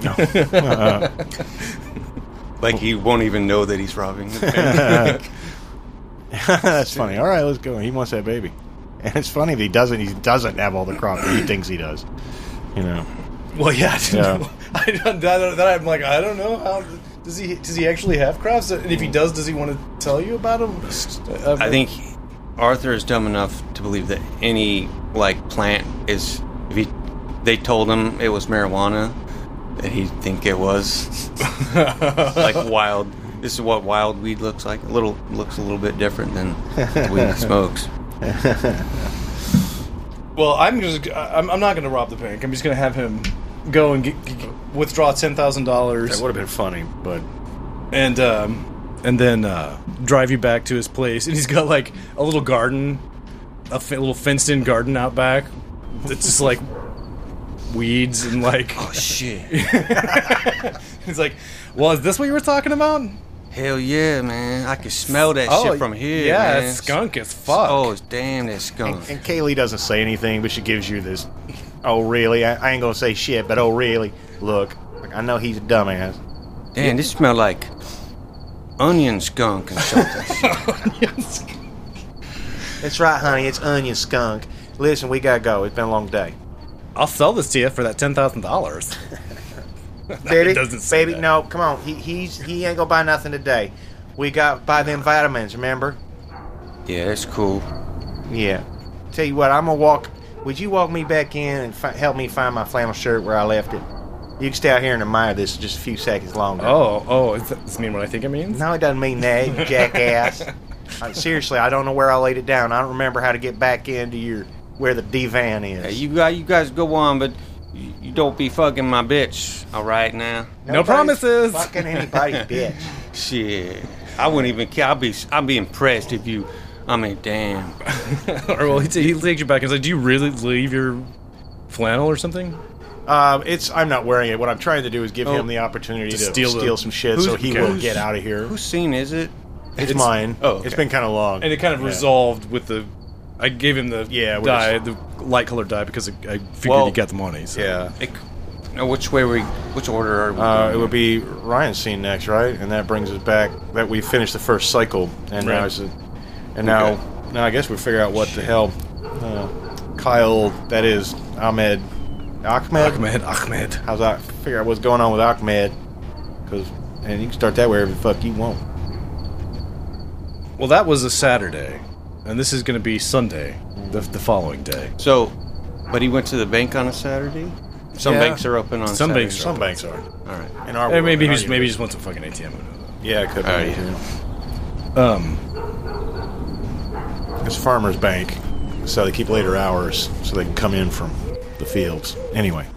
<laughs> like he won't even know that he's robbing the bank. <laughs> that's funny. All right, let's go. He wants that baby, and it's funny that he doesn't. He doesn't have all the crop that he thinks he does. You know. well, yeah. Yeah. <laughs> I don't, that, that I'm like, I don't know how. Does he? Does he actually have crops? And if he does, does he want to tell you about them? Uh, I think Arthur is dumb enough to believe that any like plant is if he they told him it was marijuana that he'd think it was <laughs> like wild. This is what wild weed looks like. A little looks a little bit different than the weed he smokes. <laughs> Well, I'm just. I'm, I'm not going to rob the bank. I'm just going to have him go and get, get- withdraw ten thousand dollars. That would have been funny, but and um, and then uh, drive you back to his place. And he's got like a little garden, a little fenced-in garden out back. That's just like weeds and like. Oh shit! <laughs> He's like, "Well, is this what you were talking about?" Hell yeah, man! I can smell that shit from here. Oh, Yeah, man. it's skunk as fuck. Oh, it's damn that skunk. and Kaylee doesn't say anything, but she gives you this. Oh really? I, I ain't gonna say shit, but oh really? Look, I know he's a dumbass. Damn, this smell like onion skunk and something. <laughs> That's right, honey. It's onion skunk. Listen, we gotta go. It's been a long day. I'll sell this to you for that ten thousand dollars. <laughs> Baby, doesn't say baby, that. no, come on. He he's he ain't gonna buy nothing today. We got buy them vitamins. Remember? yeah, it's cool. Yeah. Tell you what, I'm gonna walk. Would you walk me back in and fi- help me find my flannel shirt where I left it? You can stay out here and admire this just a few seconds longer. Oh, oh, does this mean what I think it means? No, it doesn't mean that, you <laughs> jackass. Uh, seriously, I don't know where I laid it down. I don't remember how to get back into your where the divan is. Hey, you guys, you guys go on, but you, you don't be fucking my bitch. All right now. No Nobody's promises. Fucking anybody's <laughs> bitch. Shit, I wouldn't even care. I'd be, I'd be impressed if you. I mean, damn. <laughs> or well, he, t- he takes you back and says, "Do you really leave your flannel or something?" Um, it's I'm not wearing it. What I'm trying to do is give Oh. him the opportunity to, To steal, steal the- some shit, Who's- so he okay. will get out of here. Whose scene is it? It's, it's- mine. oh, okay. It's been kind of long. And it kind of Yeah. resolved with the. I gave him the Yeah, we're die, the light colored die, because I I figured Well, he got the money. So. Yeah. It, now, which way we? Which order are we? Uh, it would be Ryan's scene next, right? And that brings us back that we finished the first cycle, and now Right. it's a, and now now I guess we figure out what the hell uh, Kyle that is Ahmed Ahmed. Ahmed, Ahmed. How's that? Figure out what's going on with Ahmed, because and you can start that wherever the fuck you want. Well, that was a Saturday, and this is going to be Sunday, the, the following day. So, but he went to the bank on a Saturday. Some Yeah. banks are open on. Some banks Saturdays. Some banks are. All right. In our Or world, maybe in he our just maybe he universe. just went to fucking ATM. who knows? yeah, it could be. Oh, yeah. Um, It's Farmers Bank, so they keep later hours so they can come in from the fields. Anyway,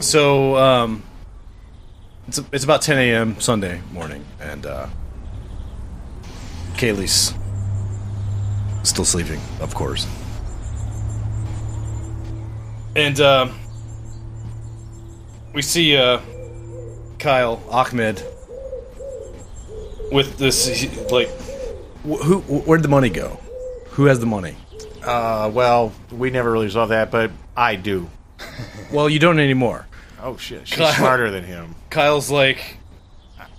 so um, it's it's about 10 a.m. Sunday morning, and uh, Kaylee's still sleeping, of course. And uh, we see uh, Kyle Ahmed with this like, wh- who? wh- Where'd the money go? Who has the money? Uh, well, we never really saw that, but I do. Well, you don't anymore. Oh shit, she's Kyle- smarter than him. Kyle's like,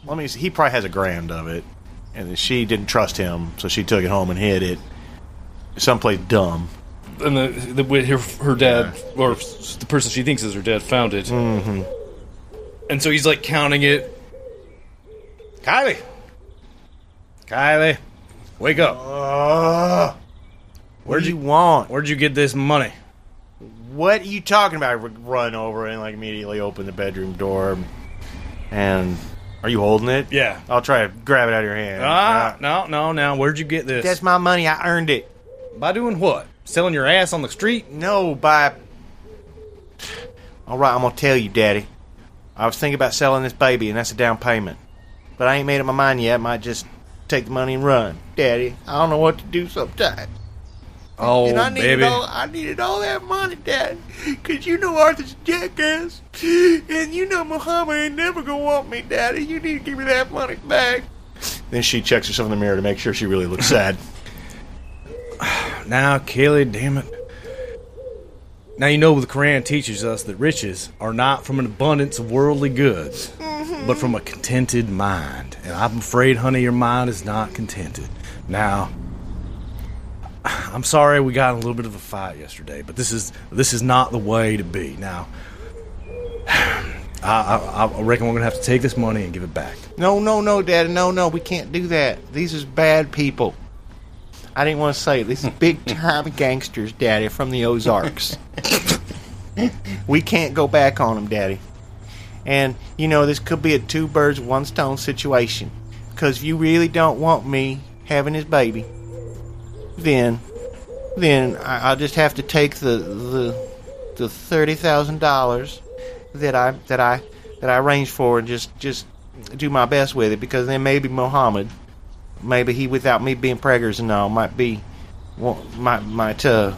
Let me. See, he probably has a grand of it, and then she didn't trust him, so she took it home and hid it someplace dumb. and the, the with her, her dad or s- the person she thinks is her dad found it, mm-hmm. and so he's like counting it. Kylie, Kylie, wake up! Uh, what Where'd you you- want? Where'd you get this money? what are you talking about? I run over and like immediately open the bedroom door. And are you holding it? Yeah. I'll try to grab it out of your hand. Ah, Uh, no, no, now where'd you get this? that's my money. I earned it. By doing what? Selling your ass on the street? No, by. All right, I'm gonna tell you, Daddy. I was thinking about selling this baby, and that's a down payment. But I ain't made up my mind yet. I Might just take the money and run, Daddy. I don't know what to do sometimes. Oh, and I needed baby. all I needed all that money, Dad. Cause you know Arthur's a jackass, and you know Muhammad ain't never gonna want me, Daddy. You need to give me that money back. Then she checks herself in the mirror to make sure she really looks <laughs> sad. Now, Kaylee, damn it. Now you know the Quran teaches us that riches are not from an abundance of worldly goods, mm-hmm. but from a contented mind. And I'm afraid, honey, your mind is not contented. Now, <sighs> I'm sorry we got in a little bit of a fight yesterday, but this is this is not the way to be. Now, <sighs> I, I, I reckon we're gonna have to take this money and give it back. No, no, no, Daddy, no, no, we can't do that. These is bad people. I didn't want to say it. These is big <laughs> time gangsters, Daddy, from the Ozarks. we can't go back on them, Daddy. And you know this could be a two birds one stone situation. Because you really don't want me having his baby, then, then I, I'll just have to take the the the thirty thousand dollars that I that I that I arranged for and just just do my best with it because then maybe Mohammed, maybe he without me being preggers and all might be, might might uh,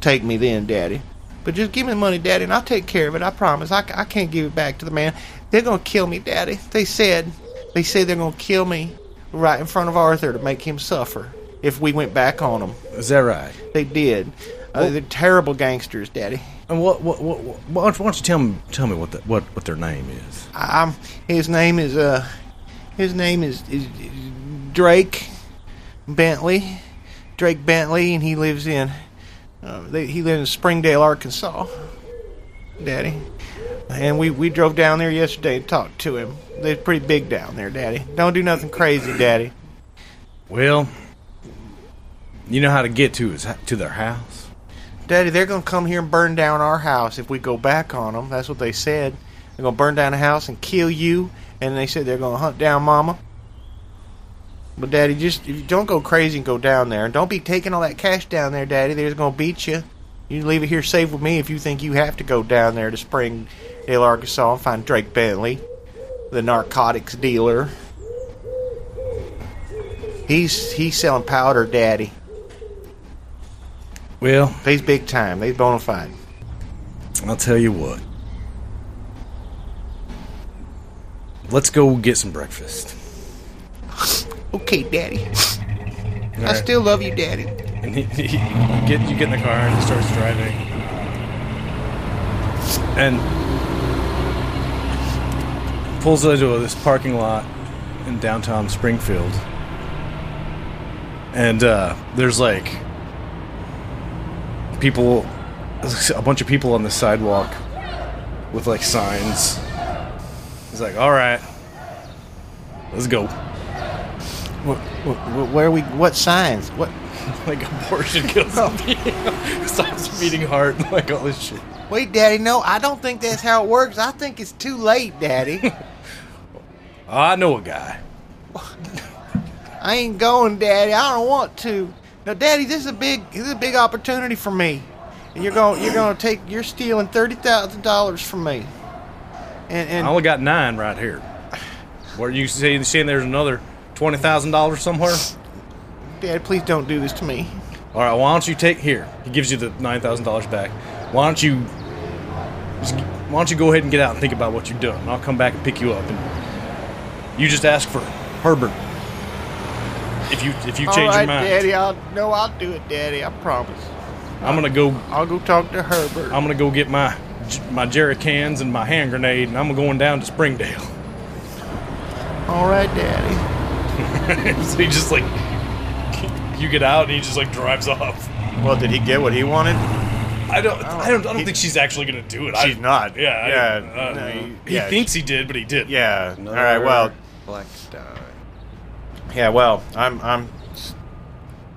take me then, Daddy. But just give me the money, Daddy, and I'll take care of it. I promise. I, I can't give it back to the man. They're gonna kill me, Daddy. They said, they said they're gonna kill me right in front of Arthur to make him suffer if we went back on them. Is that right? They did. Uh, they're terrible gangsters, Daddy. And what what what, what why don't why don't you tell me tell me what the, what what their name is? I'm, his name is uh his name is, is, is Drake Bentley Drake Bentley and he lives in uh, they, he lives in Springdale Arkansas Daddy and we we drove down there yesterday and talked to him they're pretty big down there Daddy don't do nothing crazy Daddy Well, you know how to get to his to their house. Daddy they're gonna come here and burn down our house if we go back on them that's what they said they're gonna burn down the house and kill you and they said they're gonna hunt down Mama But Daddy, just don't go crazy and go down there, don't be taking all that cash down there, Daddy. They're gonna beat you. You leave it here safe with me if you think you have to go down there to Springdale, Arkansas, and find Drake Bentley, the narcotics dealer. He's he's selling powder, Daddy. Well, He's big time. He's bona fide. I'll tell you what. Let's go get some breakfast. <gasps> Okay, Daddy. I right. still love you, Daddy. And he, he, you get you get in the car and he starts driving. And pulls into this parking lot in downtown Springfield. And uh, there's like people, a bunch of people on the sidewalk with like signs. He's like, "All right, let's go." Wh- wh- Where are we? What signs? What? <laughs> like abortion kills <laughs> stops beating heart, <laughs> like all this shit. Wait, Daddy. No, I don't think that's how it works. I think it's too late, Daddy. I know a guy. I ain't going, Daddy. I don't want to. No, Daddy, this is a big, this is a big opportunity for me. And you're going, you're going to take, you're stealing thirty thousand dollars from me. And and I only got nine right here. Where you say saying there's another twenty thousand dollars somewhere? Dad, please don't do this to me. All right, why don't you take here? He gives you the nine thousand dollars back. Why don't you? just- Why don't you go ahead and get out and think about what you've done? And I'll come back and pick you up, and you just ask for Herbert. If you if you All change right, your mind, Daddy. I'll no, I'll do it, Daddy. I promise. I'm gonna go. I'll go talk to Herbert. I'm gonna go get my my jerry cans and my hand grenade, and I'm going down to Springdale. All right, Daddy. <laughs> so he just like you get out, and he just like drives off. Well, did he get what he wanted? I don't. I don't. I don't think she's actually gonna do it. She's I, not. Yeah. I- Yeah, uh, no, he he- yeah, thinks he did, but he did. Yeah. All right. Well. Black die. Yeah. Well. I'm. I'm.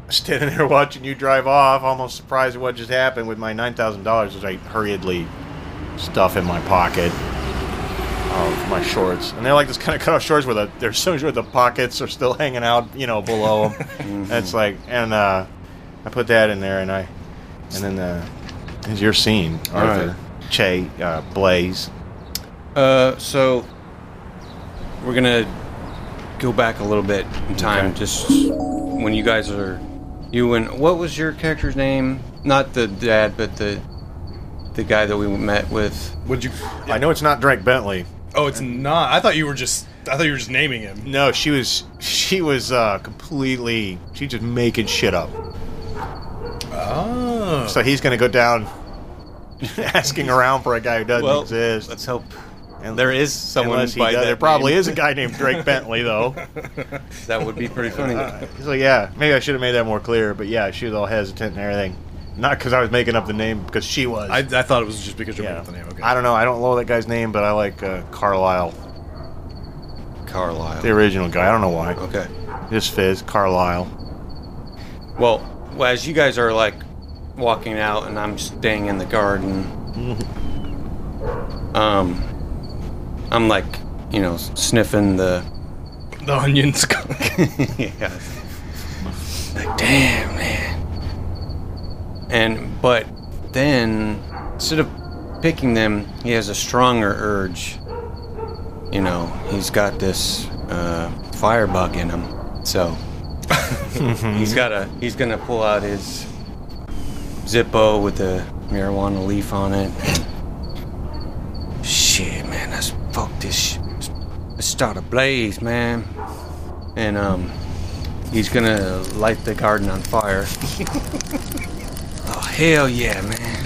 standing there <laughs> watching you drive off, almost surprised at what just happened with my nine thousand dollars, which I hurriedly stuff in my pocket of my shorts. And they're like this kind of cut off shorts where the they're so short the pockets are still <laughs> hanging out, you know, below them. That's <laughs> like, and uh, I put that in there, and I, and then uh, is your scene, Arthur, Che, uh, Blaze. Uh, so we're gonna go back a little bit in time, Okay. just when you guys are you and what was your character's name? Not the dad, but the the guy that we met with. Would you? I know it's not Drake Bentley. Oh, it's not. I thought you were just. I thought you were just naming him. No, she was she was uh, completely she just making shit up. Oh. So he's gonna go down <laughs> asking around for a guy who doesn't Well, exist. let's hope And there is someone by does- that there probably name. is a guy named Drake Bentley though. <laughs> That would be pretty funny. So yeah, maybe I should have made that more clear. But yeah, she was all hesitant and everything. Not because I was making up the name, because she was. I, I thought it was just because you're yeah. making up the name. Okay. I don't know. I don't know that guy's name, but I like uh, Carlisle, Carlisle. the original guy. I don't know why. Okay. This Fizz, Carlisle. Well, well, as you guys are like walking out, and I'm staying in the garden, um, I'm like, you know, sniffing the. The onion skunk. <laughs> yeah. Like, damn, man. And but then instead of picking them, he has a stronger urge. You know, he's got this uh, firebug in him, so he's got a he's gonna pull out his Zippo with the marijuana leaf on it. Shit, man, let's fuck this. sh- Let's start a blaze, man. And um, he's gonna light the garden on fire. <laughs> oh hell yeah, man!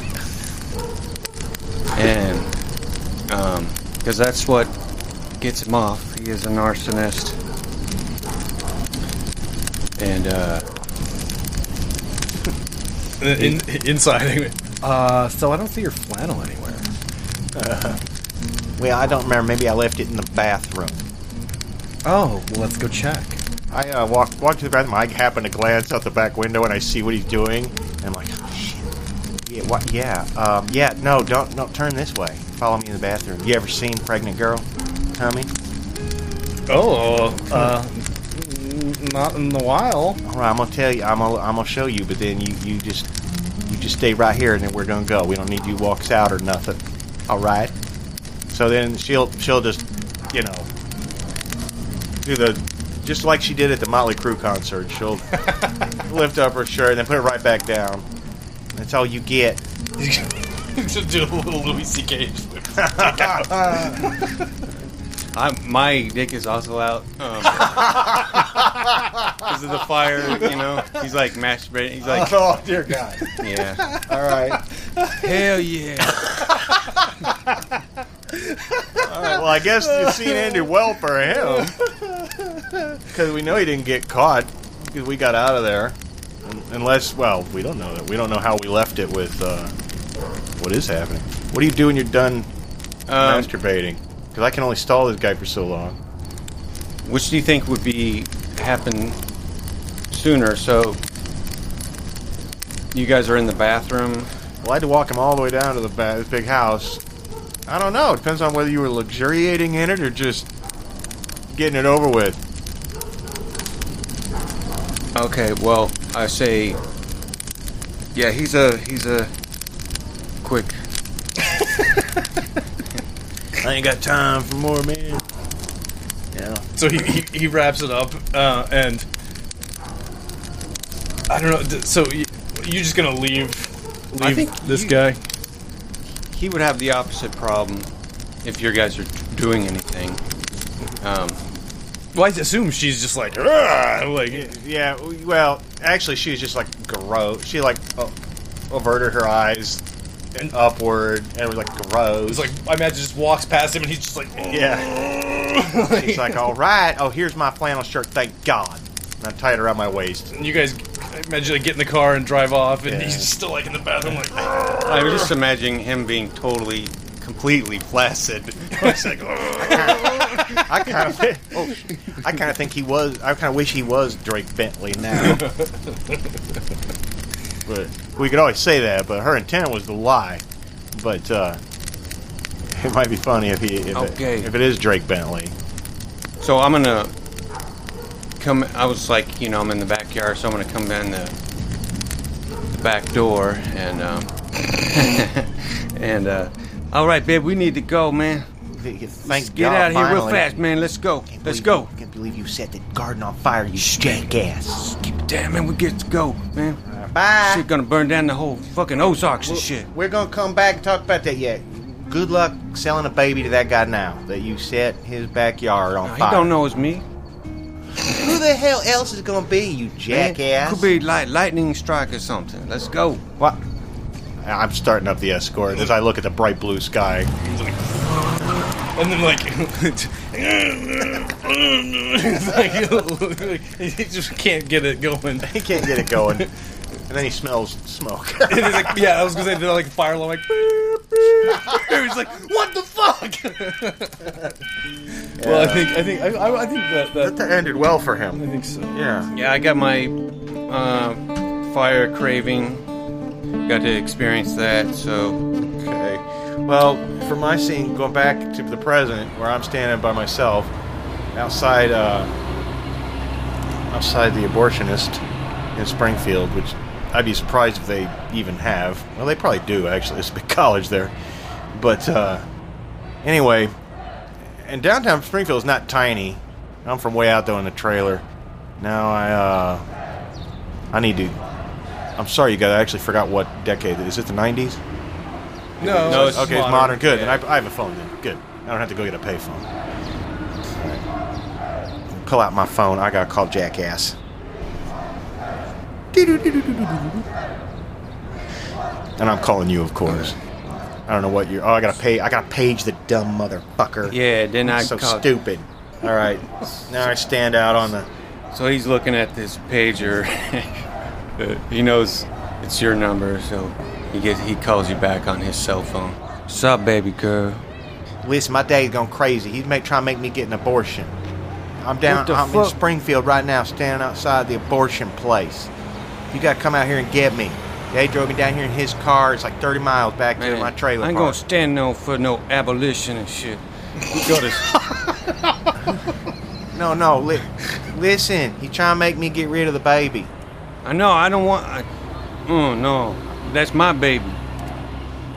And um, because that's what gets him off. He is an arsonist. And uh, in, inside. <laughs> Uh, so I don't see your flannel anywhere. <laughs> Well, I don't remember. Maybe I left it in the bathroom. Oh, well, let's go check. I uh, walk walk to the bathroom. I happen to glance out the back window and I see what he's doing. And I'm like, oh, shit. Yeah, what? Yeah, um, yeah. No, don't, don't turn this way. Follow me in the bathroom. You ever seen Pregnant Girl, Tommy? Oh, uh, not in a while. All right, I'm gonna tell you. I'm gonna, I'm gonna show you. But then you, you just, you just stay right here, and then we're gonna go. We don't need you walks out or nothing. All right. So then she'll, she'll just, you know, do the, just like she did at the Motley Crue concert. She'll <laughs> lift up her shirt and then put it right back down. That's all you get. <laughs> Just do a little Louis C.K. <laughs> I, my dick is also out um, because of the fire. You know, he's like masturbating. He's like, oh dear God. yeah, All right. hell yeah. All right. Well, I guess you've seen Andy well for him because we know he didn't get caught because we got out of there. Unless, well, we don't know that. We don't know how we left it with uh, what is happening. What do you do when you're done Um, masturbating? Because I can only stall this guy for so long. which do you think would be happen sooner? So you guys are in the bathroom. Well, I had to walk him all the way down to the ba- big house. I don't know. It depends on whether you were luxuriating in it or just getting it over with. Okay, well, I say, yeah, he's a he's a quick. <laughs> I ain't got time for more, man. Yeah. So he, he, he wraps it up, uh, and I don't know. So you, you just gonna leave I leave think this you- guy? He would have the opposite problem if your guys are doing anything. Um, Well, I assume she's just like, "Ugh," like Yeah, well, actually, she was just like gross. She like uh, averted her eyes and upward, and was like gross. it's like I imagine just walks past him and he's just like, yeah. She's like, all right, oh, here's my flannel shirt, thank God. And I tie it around my waist. And you guys imagine like get in the car and drive off, and Yeah. he's just still like in the bathroom, like. I was just imagining him being totally, completely flashed. <laughs> It's like, I kind of, oh, I kind of think he was. I kind of wish he was Drake Bentley now. <laughs> but we could always say that. But her intent was to lie. But uh, it might be funny if he, if, Okay. it, if it is Drake Bentley. So I'm gonna come. I was like, you know, I'm in the backyard, so I'm gonna come in the, the back door and um, <laughs> and uh, all right, babe, we need to go, man. Thank Get God, out of here real finally. fast, man. Let's go. Can't Let's believe- go. Can't believe you set the garden on fire, you jackass. Damn, man, we get to go, man. Bye. Shit gonna burn down the whole fucking Ozarks and shit. We're gonna come back and talk about that yet. Good luck selling a baby to that guy now that you set his backyard on Nah, fire. he don't know it's me. Who the hell else is it gonna be, you man. jackass? Could be like lightning strike or something. Let's go. What? I'm starting up the escort as I look at the bright blue sky. And then like, it's <laughs> <laughs> like <laughs> he just can't get it going. He can't get it going. And then he smells smoke. <laughs> And he's like, yeah, I was gonna say they're like fire alarm, like. Beep, beep. <laughs> He's like, what the fuck? <laughs> well, I think I think I, I I think that that that ended well for him. I think so. Yeah. Yeah, I got my uh, fire craving. Got to experience that. So Okay. Well, for my scene, going back to the present, where I'm standing by myself outside, uh, outside the abortionist in Springfield, which I'd be surprised if they even have. Well, they probably do actually. <laughs> It's a big college there, but uh, anyway, and downtown Springfield is not tiny. I'm from way out though, in the trailer. Now I, uh, I need to. I'm sorry, you guys. I actually forgot what decade. Is it the 90s? No, No, it's okay, it's modern. Good. yeah. Then I, I have a phone. Then good. I don't have to go get a payphone. Pull out my phone. I gotta call Jackass. And I'm calling you, of course. I don't know what you're. Oh, I gotta pay. I gotta page the dumb motherfucker. yeah, then I so called- stupid. All right. Now I stand out on the. So he's looking at this pager. <laughs> He knows it's your number, so he gets he calls you back on his cell phone. Sup, baby girl? Listen, my dad's gone crazy. He's make, trying to make me get an abortion. I'm down. I'm in? Springfield right now, standing outside the abortion place. You got to come out here and get me. They drove me down here in his car. It's like 30 miles back to my trailer I ain't park. gonna stand no for no abolition and shit. We go to. <laughs> No, no. Li- listen, he's trying to make me get rid of the baby. I know. I don't want. I, oh no, that's my baby.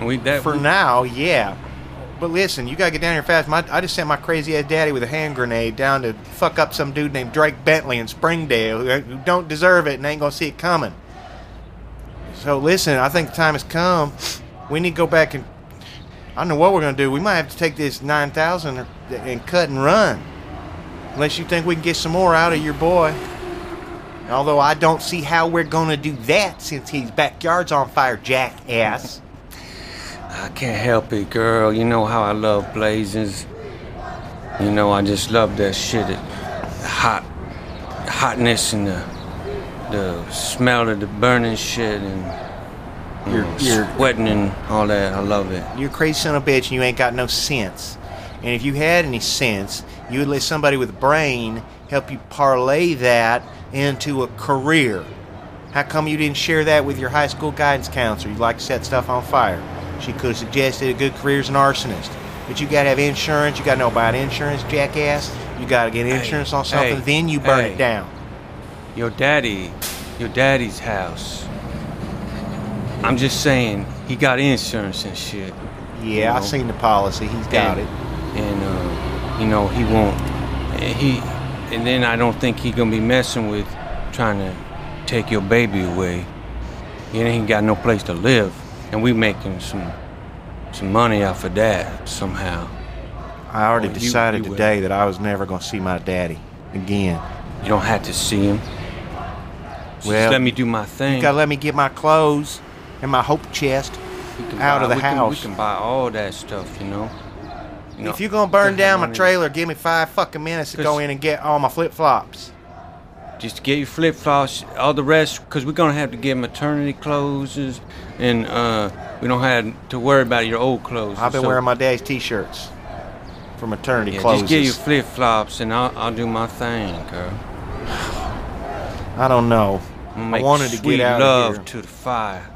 We that For now, yeah. But listen, you gotta get down here fast. My, I just sent my crazy ass daddy with a hand grenade down to fuck up some dude named Drake Bentley in Springdale uh, who, who don't deserve it and ain't gonna see it coming. So listen, I think the time has come. We need to go back and I don't know what we're gonna do. We might have to take this nine thousand and cut and run, unless you think we can get some more out of your boy. Although I don't see how we're gonna do that since his backyard's on fire, jackass. I can't help it, girl. You know how I love blazes. You know I just love that shit. The hot, hotness and the the smell of the burning shit and you know, you're- sweating and all that. I love it. You're a crazy son of a bitch and you ain't got no sense. And if you had any sense, you would let somebody with brain help you parlay that into a career. How come you didn't share that with your high school guidance counselor? You like to set stuff on fire. She could have suggested a good career as an arsonist. But you gotta have insurance, you gotta know about insurance, jackass. You gotta get insurance on something, hey, then you burn hey. it down. Your daddy, your daddy's house. I'm just saying, he got insurance and shit. Yeah, I know. seen the policy. He's got and, it. And uh, you know he won't. and He and then I don't think he gonna be messing with trying to take your baby away. He ain't got no place to live, and we making some some money off of that somehow. I already you- decided you will. today that I was never gonna see my daddy again. You don't have to see him. Just Well, let me do my thing. You gotta let me get my clothes and my hope chest. Out buy- of the we can- house. we can buy all that stuff, you know. You know, if you're gonna burn down my trailer, give me five fucking minutes to go in and get all my flip flops. Just get your flip flops, all the rest, because we're gonna have to get maternity clothes, and uh, we don't have to worry about your old clothes. I've been So- wearing my dad's t-shirts. for maternity Yeah, closes. just get your flip flops and I'll, I'll do my thing, girl. I don't know. I wanted to get out of love here. to the fire.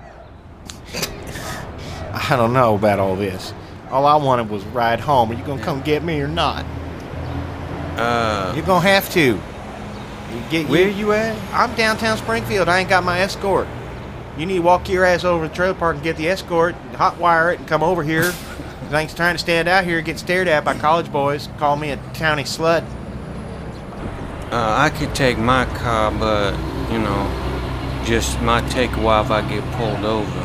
<laughs> I don't know about all this. All I wanted was ride home. Are you gonna come get me or not? Uh, You're gonna have to. You where you. you at? I'm downtown Springfield. I ain't got my escort. You need to walk your ass over to the trailer park and get the escort, hot wire it, and come over here. <laughs> Thanks trying to stand out here, get stared at by college boys, call me a county slut. Uh, I could take my car, but you know, just might take a while if I get pulled over.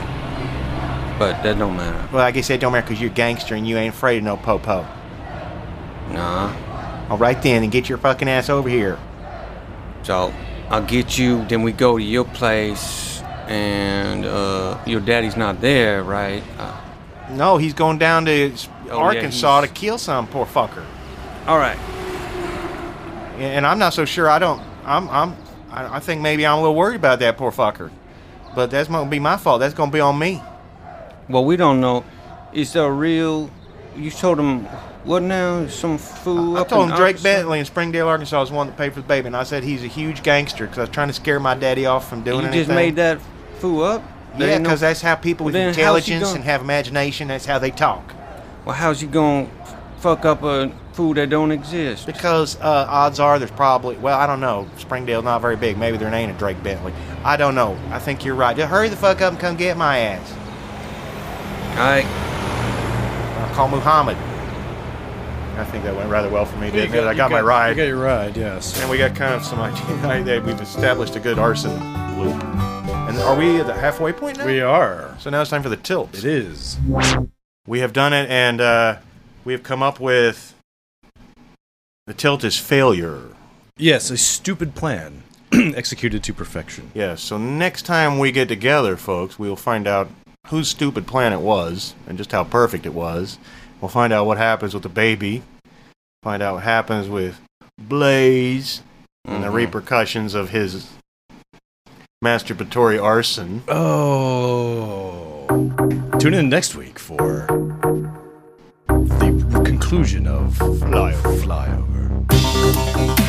But that don't matter. Well, I guess that don't matter because you're a gangster and you ain't afraid of no po-po. Nah. All right then, and get your fucking ass over here. So I'll get you. Then we go to your place, and uh, your daddy's not there, right? Uh, No, he's going down to Oh, yeah, Arkansas to kill some poor fucker. all right. And I'm not so sure. I don't. I'm. I'm. I I think maybe I'm a little worried about that poor fucker. But that's gonna be my fault. That's gonna be on me. Well, we don't know. Is there a real? You told him what now? Some fool? I up told him Drake Arkansas? Bentley in Springdale, Arkansas, was the one that paid for the baby, and I said he's a huge gangster because I was trying to scare my daddy off from doing You anything. just made that fool up? There Yeah, ain't no- because that's how people with how's he intelligence and have imagination. That's how they talk. Well, how's he gonna fuck up a fool that don't exist? Because uh, odds are there's probably well I don't know Springdale's not very big maybe there ain't a Drake Bentley I don't know I think you're right just hurry the fuck up and come get my ass All right. Call Muhammad I think that went rather well for me didn't it I got, my You ride got your ride, yes. and we got kind of some idea <laughs> we've established a good arson loop and are we at the halfway point now We are. so now it's time for the tilt It is. we have done it and uh, we have come up with the tilt is failure Yes, a stupid plan <clears throat> executed to perfection. Yeah, so next time we get together, folks, we'll find out whose stupid plan it was and just how perfect it was. We'll find out what happens with the baby, find out what happens with Blaze, and the Mhm. repercussions of his masturbatory arson. Oh. Tune in next week for the conclusion of Flyover. Flyover.